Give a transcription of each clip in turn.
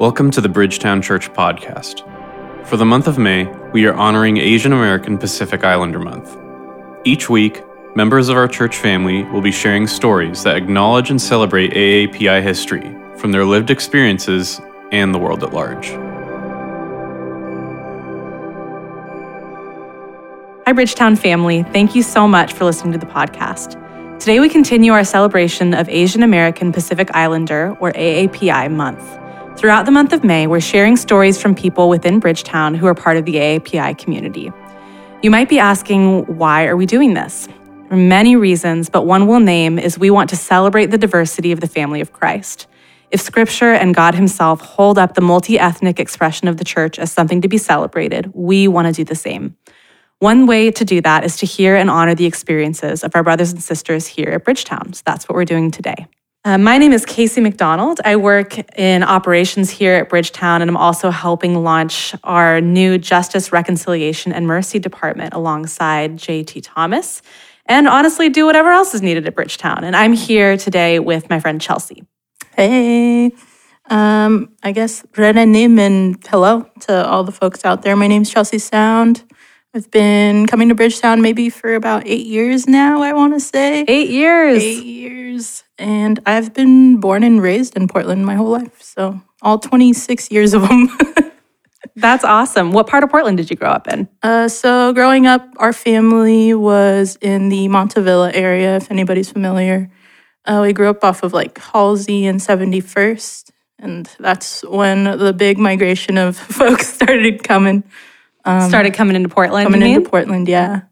Welcome to the Bridgetown Church Podcast. For the month of May, we are honoring Asian American Pacific Islander Month. Each week, members of our church family will be sharing stories that acknowledge and celebrate AAPI history from their lived experiences and the world at large. Hi, Bridgetown family. Thank you so much for listening to the podcast. Today, we continue our celebration of Asian American Pacific Islander, or AAPI, month. Throughout the month of May, we're sharing stories from people within Bridgetown who are part of the AAPI community. You might be asking, why are we doing this? For many reasons, but one we'll name is we want to celebrate the diversity of the family of Christ. If Scripture and God Himself hold up the multi ethnic expression of the church as something to be celebrated, we want to do the same. One way to do that is to hear and honor the experiences of our brothers and sisters here at Bridgetown. So that's what we're doing today. Uh, my name is Casey McDonald. I work in operations here at Bridgetown, and I'm also helping launch our new Justice, Reconciliation, and Mercy Department alongside JT Thomas, and honestly, do whatever else is needed at Bridgetown. And I'm here today with my friend Chelsea. Hey. Um, I guess Renanim and hello to all the folks out there. My name's Chelsea Sound. I've been coming to Bridgetown maybe for about eight years now, I want to say. Eight years. Eight years. And I've been born and raised in Portland my whole life. So all 26 years of them. That's awesome. What part of Portland did you grow up in? Uh, so growing up, our family was in the Montavilla area, if anybody's familiar. Uh, we grew up off of like Halsey and 71st. And that's when the big migration of folks started coming. Um, Started coming into Portland. Coming into Portland, yeah.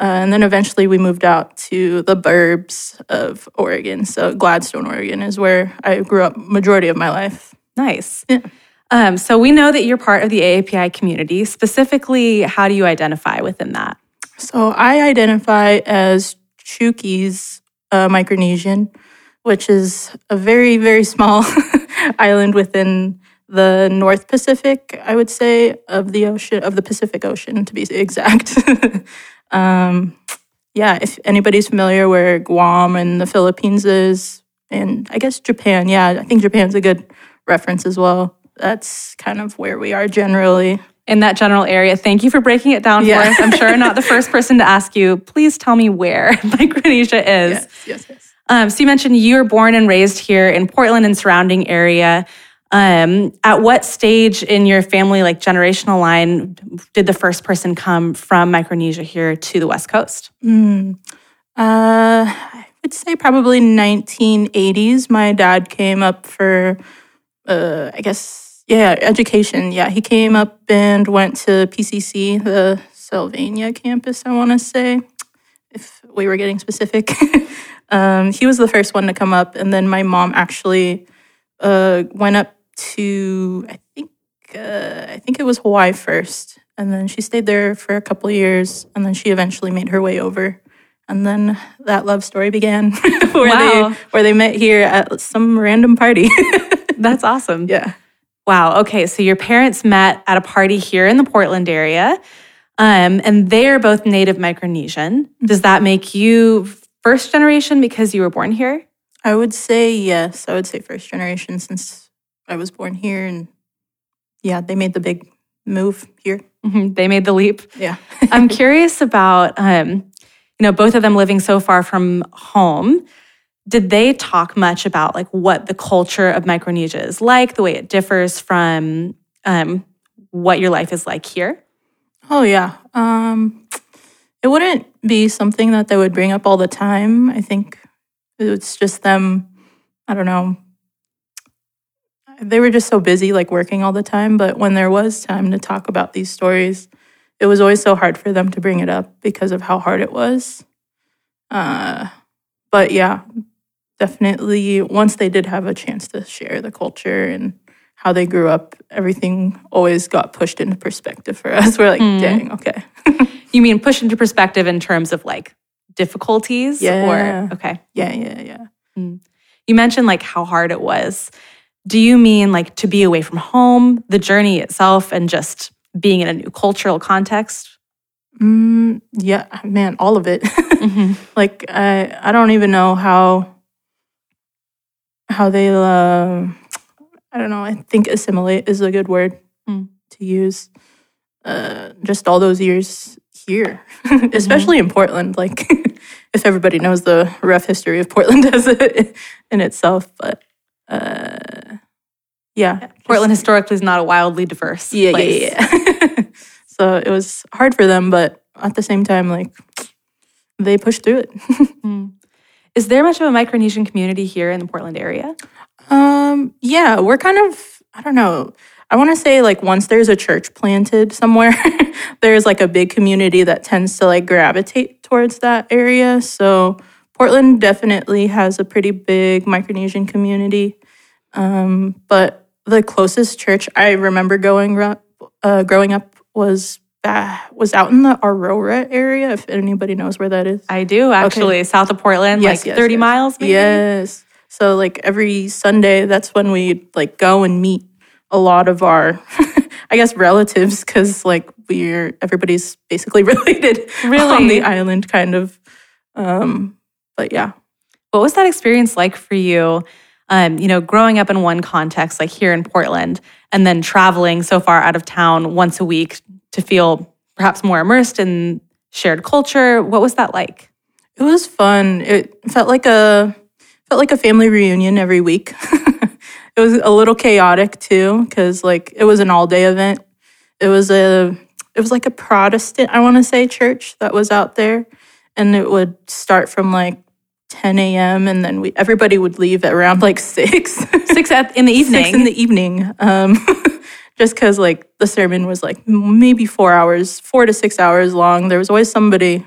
Uh, and then eventually we moved out to the burbs of Oregon. So Gladstone, Oregon is where I grew up majority of my life. Nice. Yeah. Um, so we know that you're part of the AAPI community. Specifically, how do you identify within that? So I identify as Chuukese uh, Micronesian, which is a very, very small island within the North Pacific, I would say, of the ocean, of the Pacific Ocean, to be exact. um, yeah, if anybody's familiar where Guam and the Philippines is, and I guess Japan, yeah, I think Japan's a good reference as well. That's kind of where we are generally. In that general area. Thank you for breaking it down yeah. for us. I'm sure not the first person to ask you, please tell me where Micronesia is. Yes, yes, yes. Um, so you mentioned you were born and raised here in Portland and surrounding area. Um, at what stage in your family, like generational line, did the first person come from Micronesia here to the West Coast? Mm. Uh, I would say probably 1980s. My dad came up for, uh, I guess, yeah, education. Yeah, he came up and went to PCC, the Sylvania campus, I want to say, if we were getting specific. um, he was the first one to come up, and then my mom actually uh, went up to I think uh, I think it was Hawaii first, and then she stayed there for a couple years, and then she eventually made her way over, and then that love story began, where wow. they where they met here at some random party. That's awesome. Yeah. Wow. Okay, so your parents met at a party here in the Portland area, um, and they are both native Micronesian. Does that make you first generation because you were born here? I would say yes. I would say first generation since I was born here, and yeah, they made the big move here. Mm-hmm. They made the leap. Yeah. I'm curious about, um, you know, both of them living so far from home. Did they talk much about like what the culture of Micronesia is like, the way it differs from um, what your life is like here? Oh yeah. Um, it wouldn't be something that they would bring up all the time. I think it's just them. I don't know they were just so busy like working all the time but when there was time to talk about these stories it was always so hard for them to bring it up because of how hard it was. Uh, but yeah definitely once they did have a chance to share the culture and how they grew up everything always got pushed into perspective for us. We're like mm. dang okay. You mean pushed into perspective in terms of like difficulties yeah. Or okay. Yeah yeah yeah. Mm. you mentioned like how hard it was do you mean like to be away from home, the journey itself, and just being in a new cultural context? Mm, yeah, man, all of it. mm-hmm. Like I, I don't even know how how they. Uh, I don't know. I think assimilate is a good word Mm. to use. Uh, just all those years here, especially in Portland. Like, if everybody knows the rough history of Portland as it in itself, but uh, yeah, Portland historically is not a wildly diverse yeah, place. yeah, yeah. so it was hard for them, but at the same time, like they pushed through it. Is there much of a Micronesian community here in the Portland area? Um, yeah, we're kind of, I don't know. I want to say like once there's a church planted somewhere, there's like a big community that tends to like gravitate towards that area. So Portland definitely has a pretty big Micronesian community. Um, but the closest church I remember going up, uh, growing up was uh, was out in the Aurora area. If anybody knows where that is. I do actually, south of Portland, Yes, like yes, 30 yes. miles maybe. Yes. So like every Sunday, that's when we like go and meet a lot of our, I guess, relatives, because like we're everybody's basically related really? on the island, kind of. Um, but yeah, What was that experience like for you? Um, you know, growing up in one context, like here in Portland, and then traveling so far out of town once a week to feel perhaps more immersed in shared culture. What was that like? it was fun. It felt like a felt like a family reunion every week. it was a little chaotic too, because like it was an all day event. It was a it was like a Protestant, I want to say, church that was out there, and it would start from like 10 a.m. and then we everybody would leave at around like six, Six at, in the evening. six in the evening. Um, just because like the sermon was like maybe four hours, four to six hours long. There was always somebody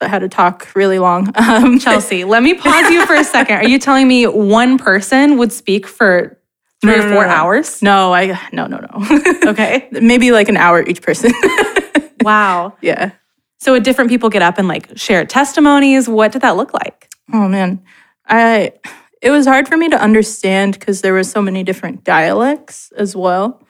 that had to talk really long. Um, Chelsea, let me pause you for a second. Are you telling me one person would speak for three No, or no, no, four no. hours? No, I no no no. Okay. Maybe like an hour each person. Wow. yeah. So would different people get up and like share testimonies? What did that look like? Oh man. I it was hard for me to understand because there were so many different dialects as well.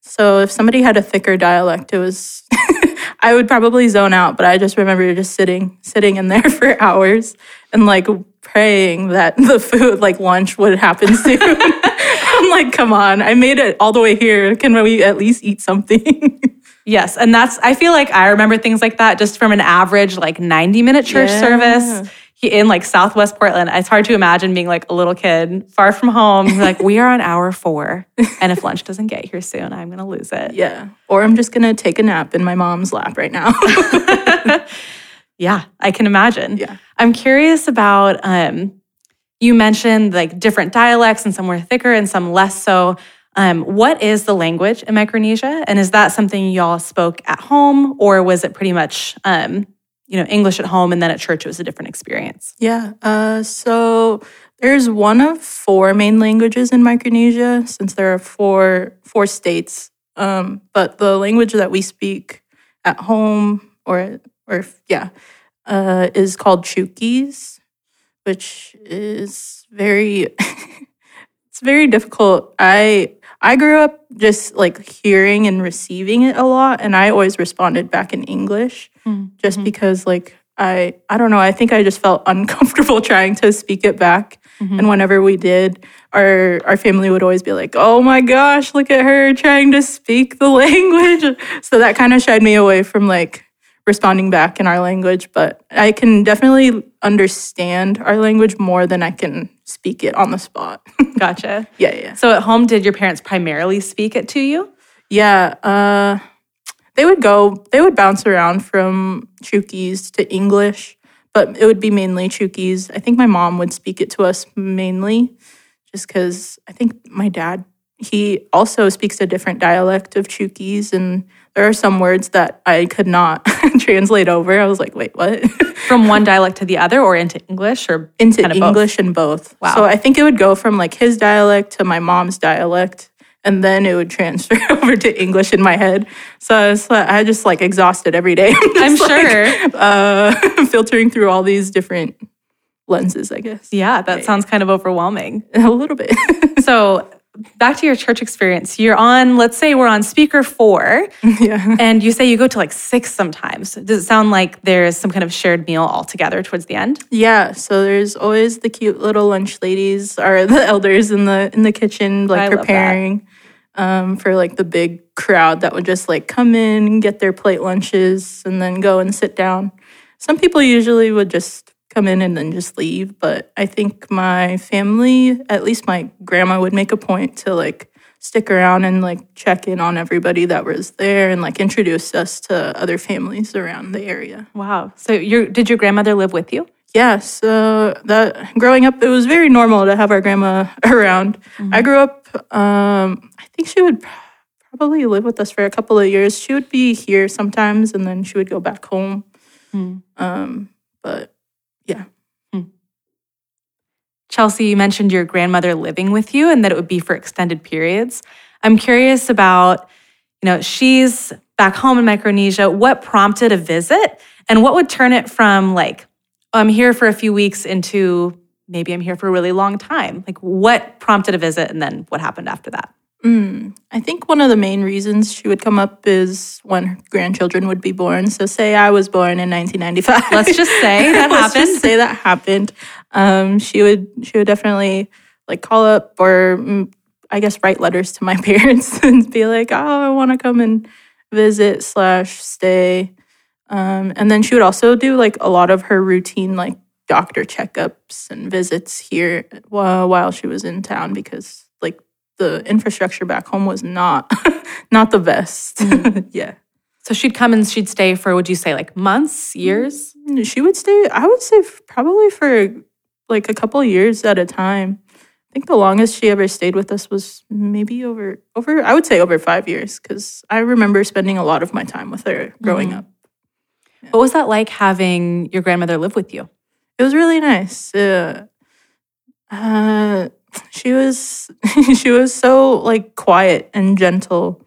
So if somebody had a thicker dialect, it was I would probably zone out, but I just remember just sitting sitting in there for hours and like praying that the food like lunch would happen soon. I'm like, come on, I made it all the way here. Can we at least eat something? Yes. And that's, I feel like I remember things like that just from an average like 90 minute church Yeah. service in like Southwest Portland. It's hard to imagine being like a little kid far from home. Like, we are on hour four. And if lunch doesn't get here soon, I'm going to lose it. yeah. Or I'm just gonna take a nap in my mom's lap right now. Yeah, I can imagine. Yeah. I'm curious about um you mentioned like different dialects and some were thicker and some less so. Um, what is the language in Micronesia? And is that something y'all spoke at home or was it pretty much um, you know, English at home and then at church it was a different experience? Yeah. Uh, so there's one of four main languages in Micronesia, since there are four four states. Um, but the language that we speak at home, or or yeah, uh, is called Chuukese, which is very it's very difficult. I I grew up just like hearing and receiving it a lot, and I always responded back in English just because like I I don't know, I think I just felt uncomfortable trying to speak it back. And whenever we did, our our family would always be like, "Oh my gosh, look at her trying to speak the language." so that kind of shied me away from like responding back in our language, but I can definitely understand our language more than I can speak it on the spot. Gotcha. yeah, yeah. So at home, did your parents primarily speak it to you? Yeah, uh, they would go, they would bounce around from Chuukese to English, but it would be mainly Chuukese. I think my mom would speak it to us mainly just because I think my dad, he also speaks a different dialect of Chuukese, and there are some words that I could not translate over. I was like, wait, what? From one dialect to the other or into English or into kind of both? English and both. Wow. So I think it would go from like his dialect to my mom's dialect, and then it would transfer over to English in my head. So it's like, I just like exhausted every day. I'm like, sure. uh, filtering through all these different lenses, I guess. Yeah, that sounds kind of overwhelming. A little bit. So back to your church experience. You're on, let's say we're on speaker four, yeah. and you say you go to like six sometimes. Does it sound like there's some kind of shared meal all together towards the end? Yeah, so there's always the cute little lunch ladies or the elders in the in the kitchen I like that. preparing um, for like the big crowd that would just like come in and get their plate lunches and then go and sit down. Some people usually would just come in and then just leave, but I think my family, at least my grandma would make a point to like stick around and like check in on everybody that was there and like introduce us to other families around the area. Wow. So your did your grandmother live with you? Yeah, so that growing up, it was very normal to have our grandma around. I grew up. Um, I think she would probably live with us for a couple of years. She would be here sometimes, and then she would go back home. Um, but yeah, Chelsea, you mentioned your grandmother living with you and that it would be for extended periods. I'm curious about, you know, she's back home in Micronesia. What prompted a visit and what would turn it from like, I'm here for a few weeks into maybe I'm here for a really long time? Like, what prompted a visit and then what happened after that? Mm, I think one of the main reasons she would come up is when her grandchildren would be born. So, say I was born in 1995. Let's just say that Let's happened. just say that happened. Um, she would she would definitely like call up or mm, I guess write letters to my parents and be like, "Oh, I want to come and visit slash stay." Um, and then she would also do like a lot of her routine like doctor checkups and visits here while while she was in town because like the infrastructure back home was not not the best. Mm-hmm. yeah. So she'd come and she'd stay for, would you say, like months, years? Mm-hmm. She would stay, I would say probably for like a couple of years at a time. I think the longest she ever stayed with us was maybe over over I would say over 5 years cuz I remember spending a lot of my time with her growing mm-hmm. up. What was that like having your grandmother live with you? It was really nice. Uh, uh, she was she was so like quiet and gentle.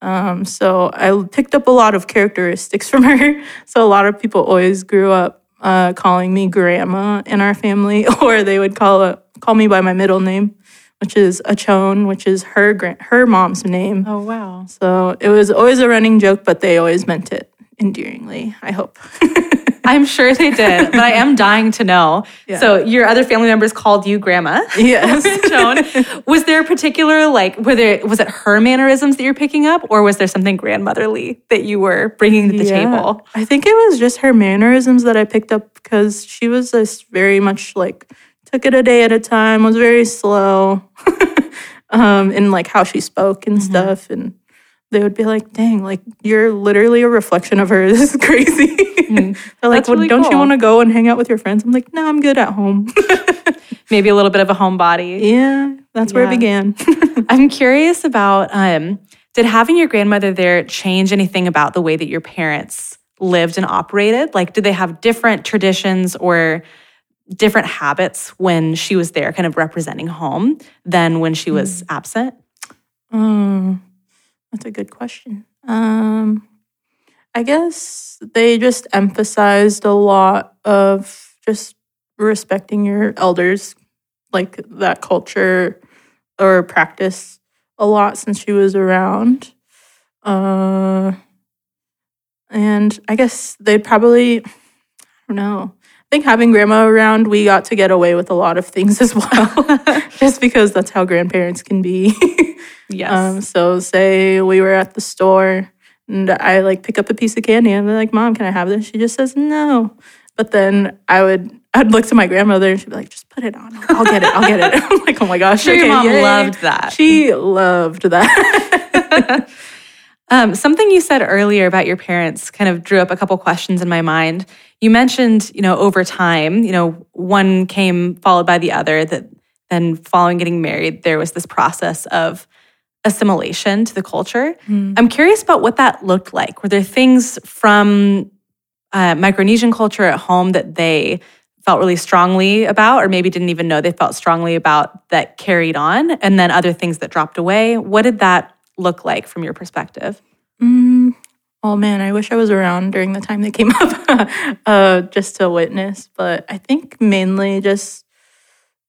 Um, so I picked up a lot of characteristics from her. So a lot of people always grew up uh, calling me grandma in our family, or they would call uh, call me by my middle name, which is Achone, which is her her mom's name. Oh, wow. So it was always a running joke, but they always meant it endearingly. I hope. I'm sure they did, but I am dying to know. Yeah. So your other family members called you grandma. yes. Joan. Was there a particular like were there was it her mannerisms that you're picking up or was there something grandmotherly that you were bringing to the Yeah. table? I think it was just her mannerisms that I picked up because she was just very much like took it a day at a time, was very slow um, in like how she spoke and stuff. And they would be like, dang, like you're literally a reflection of her. This is crazy. They're like, well, really don't you want to go and hang out with your friends? I'm like, no, I'm good at home. Maybe a little bit of a homebody. yeah, that's where it began. I'm curious about um did having your grandmother there change anything about the way that your parents lived and operated? Like did they have different traditions or different habits when she was there kind of representing home than when she was absent? Um, that's a good question. Um, I guess they just emphasized a lot of just respecting your elders, like that culture or practice a lot since she was around. Uh, and I guess they'd probably, I don't know. I think having grandma around, we got to get away with a lot of things as well, just because that's how grandparents can be. Yes. Um, so say we were at the store and I like pick up a piece of candy and I'm like, Mom, can I have this? She just says no. But then I would I'd look to my grandmother and she'd be like, just put it on. I'll get it. I'll get it. I'm like, oh my gosh. Sure, your mom yay." loved that. She loved that. Um, something you said earlier about your parents kind of drew up a couple questions in my mind. You mentioned, you know, over time, you know, one came followed by the other. That then, following getting married, there was this process of assimilation to the culture. I'm curious about what that looked like. Were there things from uh, Micronesian culture at home that they felt really strongly about, or maybe didn't even know they felt strongly about that carried on, and then other things that dropped away? What did that look like from your perspective? Mm, oh man, I wish I was around during the time they came up uh, just to witness. But I think mainly just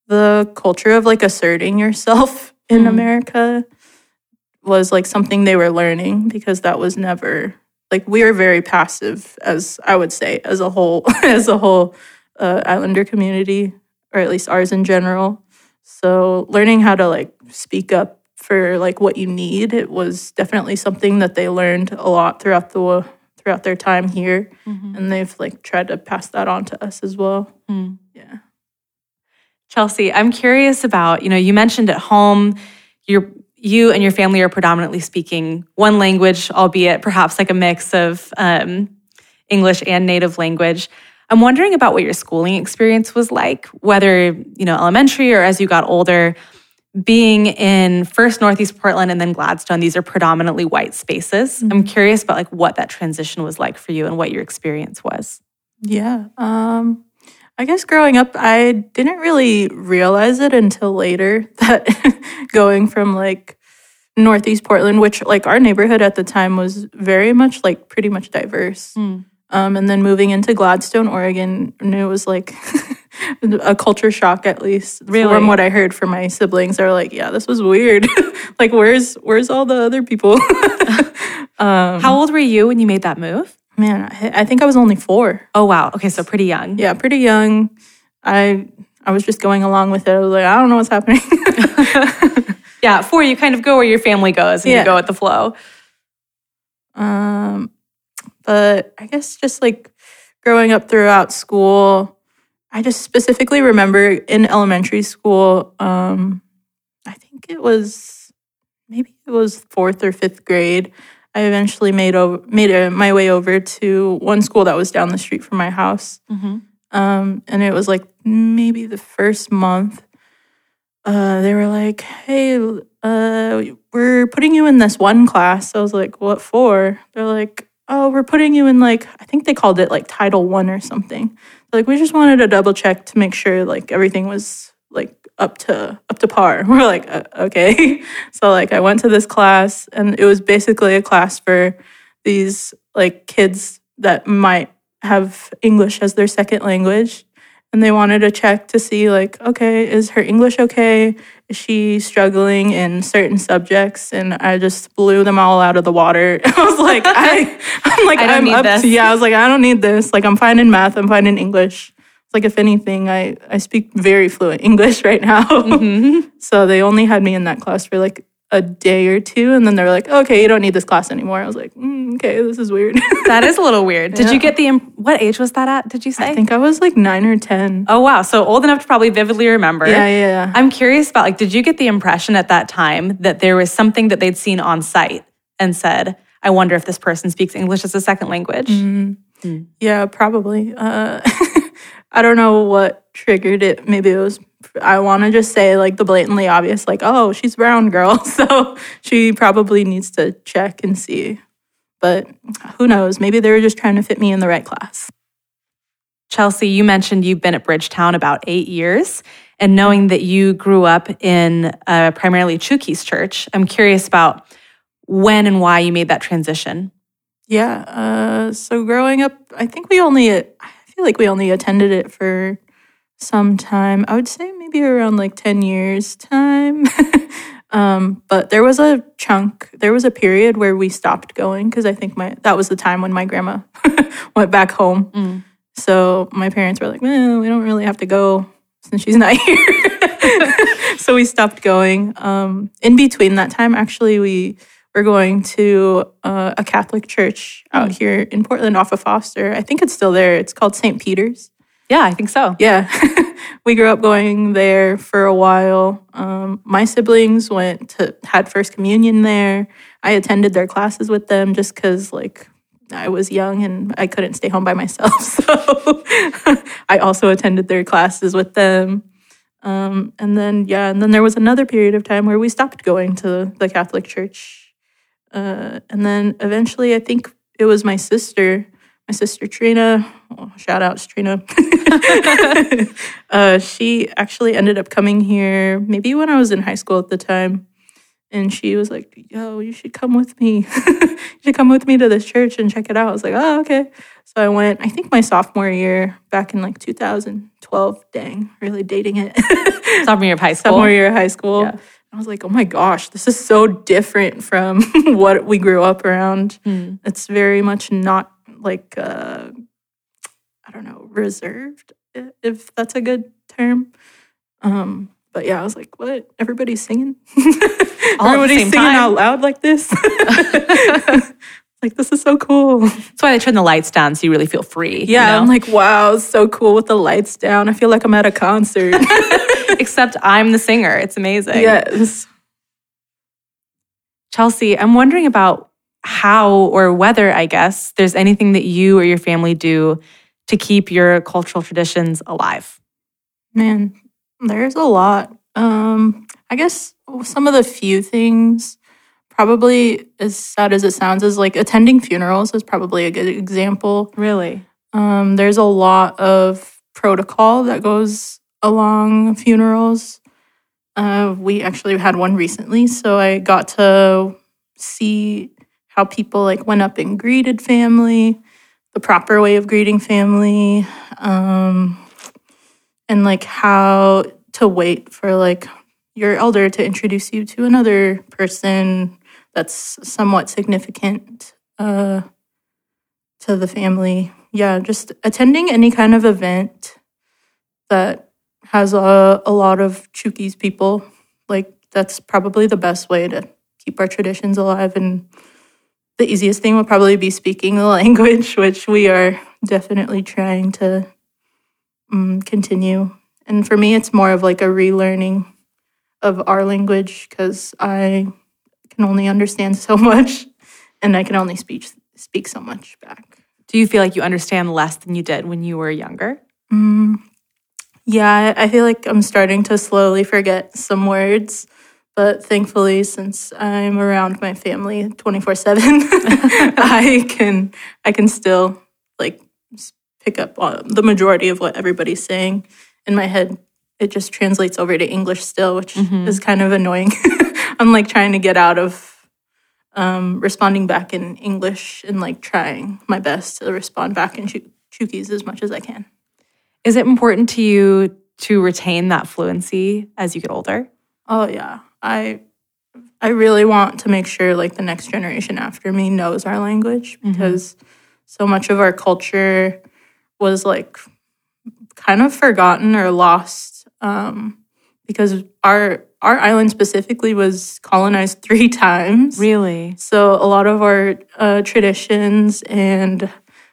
the culture of like asserting yourself in Mm. America was like something they were learning because that was never like we are very passive as I would say as a whole as a whole uh, Islander community or at least ours in general. So learning how to like speak up for like what you need it was definitely something that they learned a lot throughout the throughout their time here and they've like tried to pass that on to us as well. Mm. Yeah. Chelsea, I'm curious about, you know, you mentioned at home you're you and your family are predominantly speaking one language, albeit perhaps like a mix of um, English and native language. I'm wondering about what your schooling experience was like, whether, you know, elementary or as you got older, being in first Northeast Portland and then Gladstone, these are predominantly white spaces. I'm curious about like what that transition was like for you and what your experience was. Yeah. Um, I guess growing up, I didn't really realize it until later that going from like Northeast Portland, which like our neighborhood at the time was very much like pretty much diverse. Mm. Um, and then moving into Gladstone, Oregon, and it was like a culture shock at least. Really? From what I heard from my siblings, they're like, yeah, this was weird. like, where's where's all the other people? um, How old were you when you made that move? man, I, I think I was only four. Oh, wow. Okay, so pretty young. yeah, pretty young. I I was just going along with it. I was like, I don't know what's happening. Yeah, four, you kind of go where your family goes and you go with the flow. um, but I guess just like growing up throughout school, I just specifically remember in elementary school. Um, I think it was maybe it was fourth or fifth grade. I eventually made over made a, my way over to one school that was down the street from my house. Mm-hmm. Um, and it was like maybe the first month. Uh, they were like, "Hey, uh, we're putting you in this one class." I was like, "What for?" They're like, "Oh, we're putting you in like I think they called it like Title One or something." Like, we just wanted to double check to make sure like everything was like up to up to par. We're like, uh, okay. so like I went to this class, and it was basically a class for these like kids that might have English as their second language. And they wanted to check to see, like, okay, is her English okay? Is she struggling in certain subjects? And I just blew them all out of the water. I was like, I, I'm like, I need up this. to, yeah, I was like, I don't need this. Like, I'm fine in math. I'm fine in English. It's like, if anything, I, I speak very fluent English right now. Mm-hmm. so they only had me in that class for like a day or two. And then they're like, okay, you don't need this class anymore. I was like, mm, okay, this is weird. That is a little weird. Did you get the, what age was that at, did you say? I think I was like nine or 10. oh, wow. So old enough to probably vividly remember. Yeah, yeah, yeah. I'm curious about like, did you get the impression at that time that there was something that they'd seen on site and said, I wonder if this person speaks English as a second language? Mm-hmm. Yeah, probably. Uh, I don't know what triggered it. Maybe it was, I want to just say like the blatantly obvious, like, oh, she's brown girl. So she probably needs to check and see. But who knows? Maybe they were just trying to fit me in the right class. Chelsea, you mentioned you've been at Bridgetown about eight years. And knowing that you grew up in a primarily Chuukese church, I'm curious about when and why you made that transition. Yeah. Uh, so growing up, I think we only, I feel like we only attended it for some time. I would say maybe around like 10 years' time. um, but there was a chunk, there was a period where we stopped going because I think my, that was the time when my grandma went back home. Mm. So my parents were like, well, we don't really have to go since she's not here. so we stopped going. Um, in between that time, actually, we were going to uh, a Catholic church out here in Portland off of Foster. I think it's still there. It's called St. Peter's. Yeah, I think so. Yeah. we grew up going there for a while. Um, my siblings went to, had First Communion there. I attended their classes with them just because, like, I was young and I couldn't stay home by myself. So I also attended their classes with them. Um, and then, yeah, and then there was another period of time where we stopped going to the Catholic Church. Uh, and then eventually, I think it was my sister, my sister Trina. Oh, shout out Trina. uh, she actually ended up coming here maybe when I was in high school at the time. And she was like, yo, you should come with me. you should come with me to this church and check it out. I was like, oh, okay. So I went, I think my sophomore year back in like 2012. Dang, really dating it. Sophomore year of high school. sophomore year of high school. Yeah. I was like, oh my gosh, this is so different from what we grew up around. Hmm. It's very much not like, uh, I don't know, reserved, if that's a good term. Um, but yeah, I was like, what? Everybody's singing? Everybody's singing time? out loud like this? like, this is so cool. That's why they turn the lights down so you really feel free. you Yeah, know? I'm like, wow, so cool with the lights down. I feel like I'm at a concert. except I'm the singer. It's amazing. yes. Chelsea, I'm wondering about how or whether, I guess, there's anything that you or your family do to keep your cultural traditions alive. Man, there's a lot. Um, I guess some of the few things, probably as sad as it sounds, is like attending funerals is probably a good example. Really? Um, there's a lot of protocol that goes along funerals. Uh, we actually had one recently, so I got to see how people like went up and greeted family, the proper way of greeting family, um, and like how to wait for like your elder to introduce you to another person that's somewhat significant uh, to the family. Yeah, just attending any kind of event that has a, a lot of Chuukese people. Like, that's probably the best way to keep our traditions alive. And the easiest thing would probably be speaking the language, which we are definitely trying to um, continue. And for me, it's more of like a relearning of our language because I can only understand so much and I can only speak speak so much back. Do you feel like you understand less than you did when you were younger? Mm, yeah, I I feel like I'm starting to slowly forget some words, but thankfully, since I'm around my family 24 seven, I can I can still like pick up the majority of what everybody's saying in my head. It just translates over to English still, which is kind of annoying. I'm like trying to get out of um, responding back in English and like trying my best to respond back in Chu- Chuukese as much as I can. Is it important to you to retain that fluency as you get older? Oh yeah. I I really want to make sure like the next generation after me knows our language because so much of our culture was like kind of forgotten or lost um, because our our island specifically was colonized three times. Really? So a lot of our uh, traditions and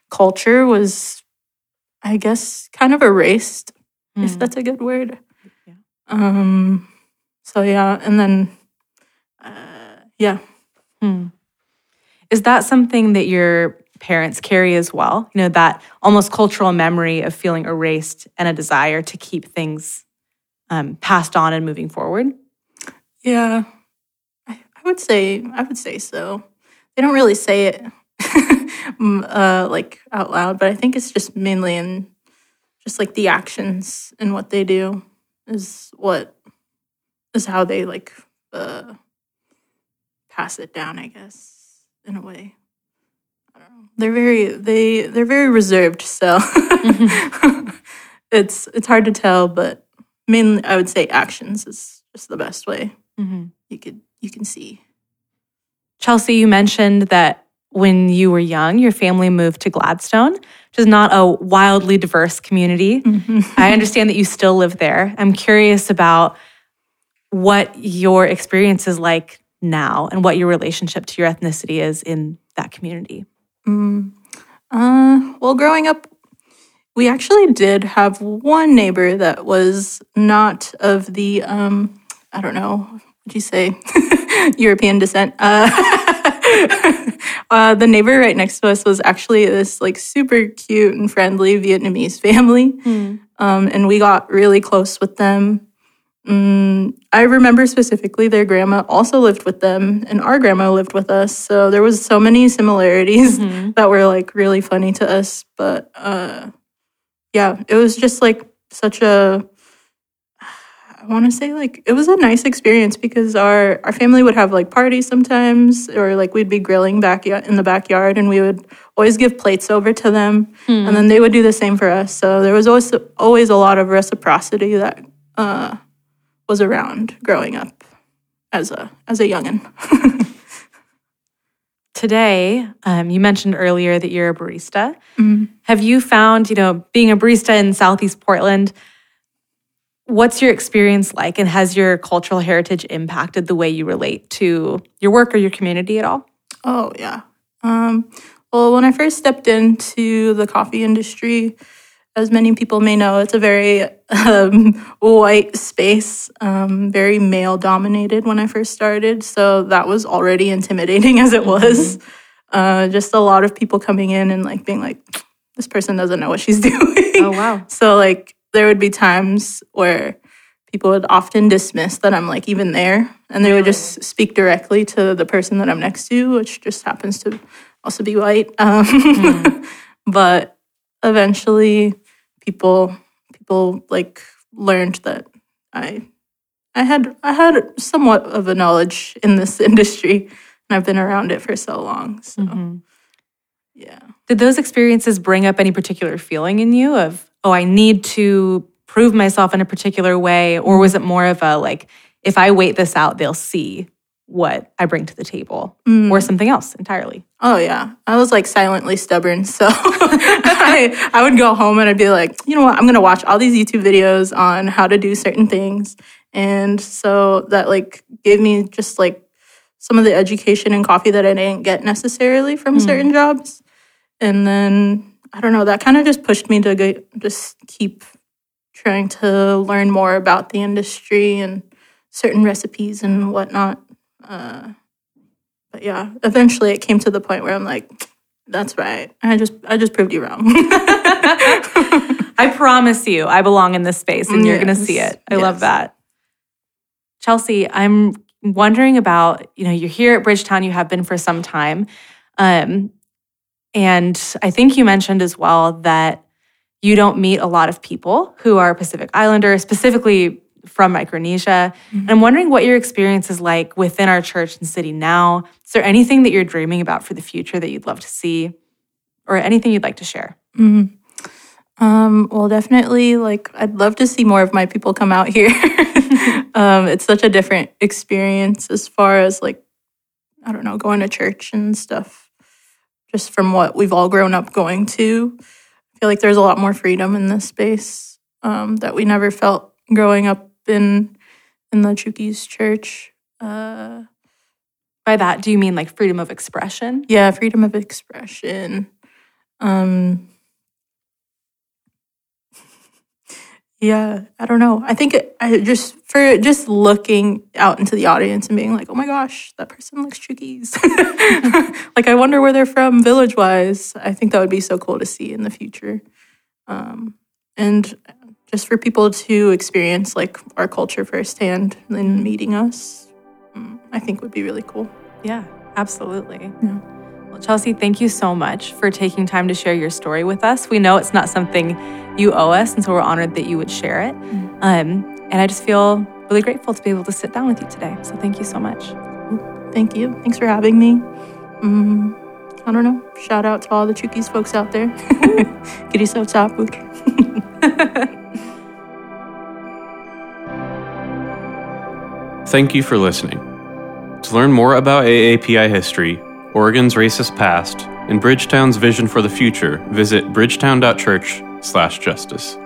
culture was, I guess, kind of erased, if Mm. that's a good word. Yeah. Um. So yeah, and then, uh, yeah, Hmm. Is that something that your parents carry as well? You know, that almost cultural memory of feeling erased and a desire to keep things um, passed on and moving forward? yeah. I, I would say I would say so. They don't really say it, uh, like out loud, but I think it's just mainly in just like the actions and what they do is what is how they like uh pass it down i guess in a way i don't know they're very they they're very reserved so it's it's hard to tell but mainly i would say actions is just the best way Mhm. you could you can see Chelsea, you mentioned that when you were young, your family moved to Gladstone, which is not a wildly diverse community. I understand that you still live there. I'm curious about what your experience is like now and what your relationship to your ethnicity is in that community. Mm. Uh, well, growing up, we actually did have one neighbor that was not of the, um, I don't know, what'd you say, European descent. Uh, uh, the neighbor right next to us was actually this like super cute and friendly Vietnamese family. Um, and we got really close with them. Mm, I remember specifically their grandma also lived with them, and our grandma lived with us. So there was so many similarities that were like really funny to us. But uh, yeah, it was just like such a. I want to say like it was a nice experience because our our family would have like parties sometimes, or like we'd be grilling back in the backyard, and we would always give plates over to them, and then they would do the same for us. So there was always always a lot of reciprocity that uh, was around growing up. as a as a youngin. Today, um, you mentioned earlier that you're a barista. Mhm. Have you found, you know, being a barista in Southeast Portland, what's your experience like? And has your cultural heritage impacted the way you relate to your work or your community at all? Oh yeah. Um, well, when I first stepped into the coffee industry, as many people may know, it's a very um, white space, um, very male dominated when I first started. So that was already intimidating as it was. Uh, just a lot of people coming in and like being like, this person doesn't know what she's doing. Oh, wow. So like there would be times where people would often dismiss that I'm like even there and they would just speak directly to the person that I'm next to, which just happens to also be white. Um, but eventually people people like learned that I I had I had somewhat of a knowledge in this industry and I've been around it for so long. So Mhm. yeah. Did those experiences bring up any particular feeling in you of, oh, I need to prove myself in a particular way? Or was it more of a like, if I wait this out, they'll see what I bring to the table mm. or something else entirely? Oh yeah, I was like silently stubborn. So I I would go home and I'd be like, you know what, I'm gonna watch all these YouTube videos on how to do certain things, and so that like gave me just like some of the education and coffee that I didn't get necessarily from mm. certain jobs, and then I don't know, that kind of just pushed me to go, just keep trying to learn more about the industry and certain recipes and whatnot. Uh, but yeah, eventually it came to the point where I'm like, that's right. I just I just proved you wrong. I promise you, I belong in this space and you're going to see it. I love that. Chelsea, I'm wondering about, you know, you're here at Bridgetown, you have been for some time. Um, and I think you mentioned as well that you don't meet a lot of people who are Pacific Islanders, specifically from Micronesia. And I'm wondering what your experience is like within our church and city now. Is there anything that you're dreaming about for the future that you'd love to see or anything you'd like to share? um, well, definitely, like I'd love to see more of my people come out here. um, it's such a different experience as far as like I don't know, going to church and stuff. Just from what we've all grown up going to, I feel like there's a lot more freedom in this space um, that we never felt growing up in in the Chuukese church. Uh, By that, do you mean like freedom of expression? yeah freedom of expression um yeah i don't know i think it, i just for just looking out into the audience and being like oh my gosh that person looks Chuukese like i wonder where they're from village wise i think that would be so cool to see in the future um and just for people to experience like our culture firsthand and meeting us mm, i think would be really cool Yeah, absolutely. Yeah. Well, Chelsea, thank you so much for taking time to share your story with us. We know it's not something you owe us, and so we're honored that you would share it. Um, and I just feel really grateful to be able to sit down with you today. So thank you so much. Thank you. Thanks for having me. Mm, I don't know. Shout out to all the Chuukese folks out there. Kiriso Tapur. Thank you for listening. To learn more about AAPI history, Oregon's racist past, and Bridgetown's vision for the future, visit bridgetown.church/justice.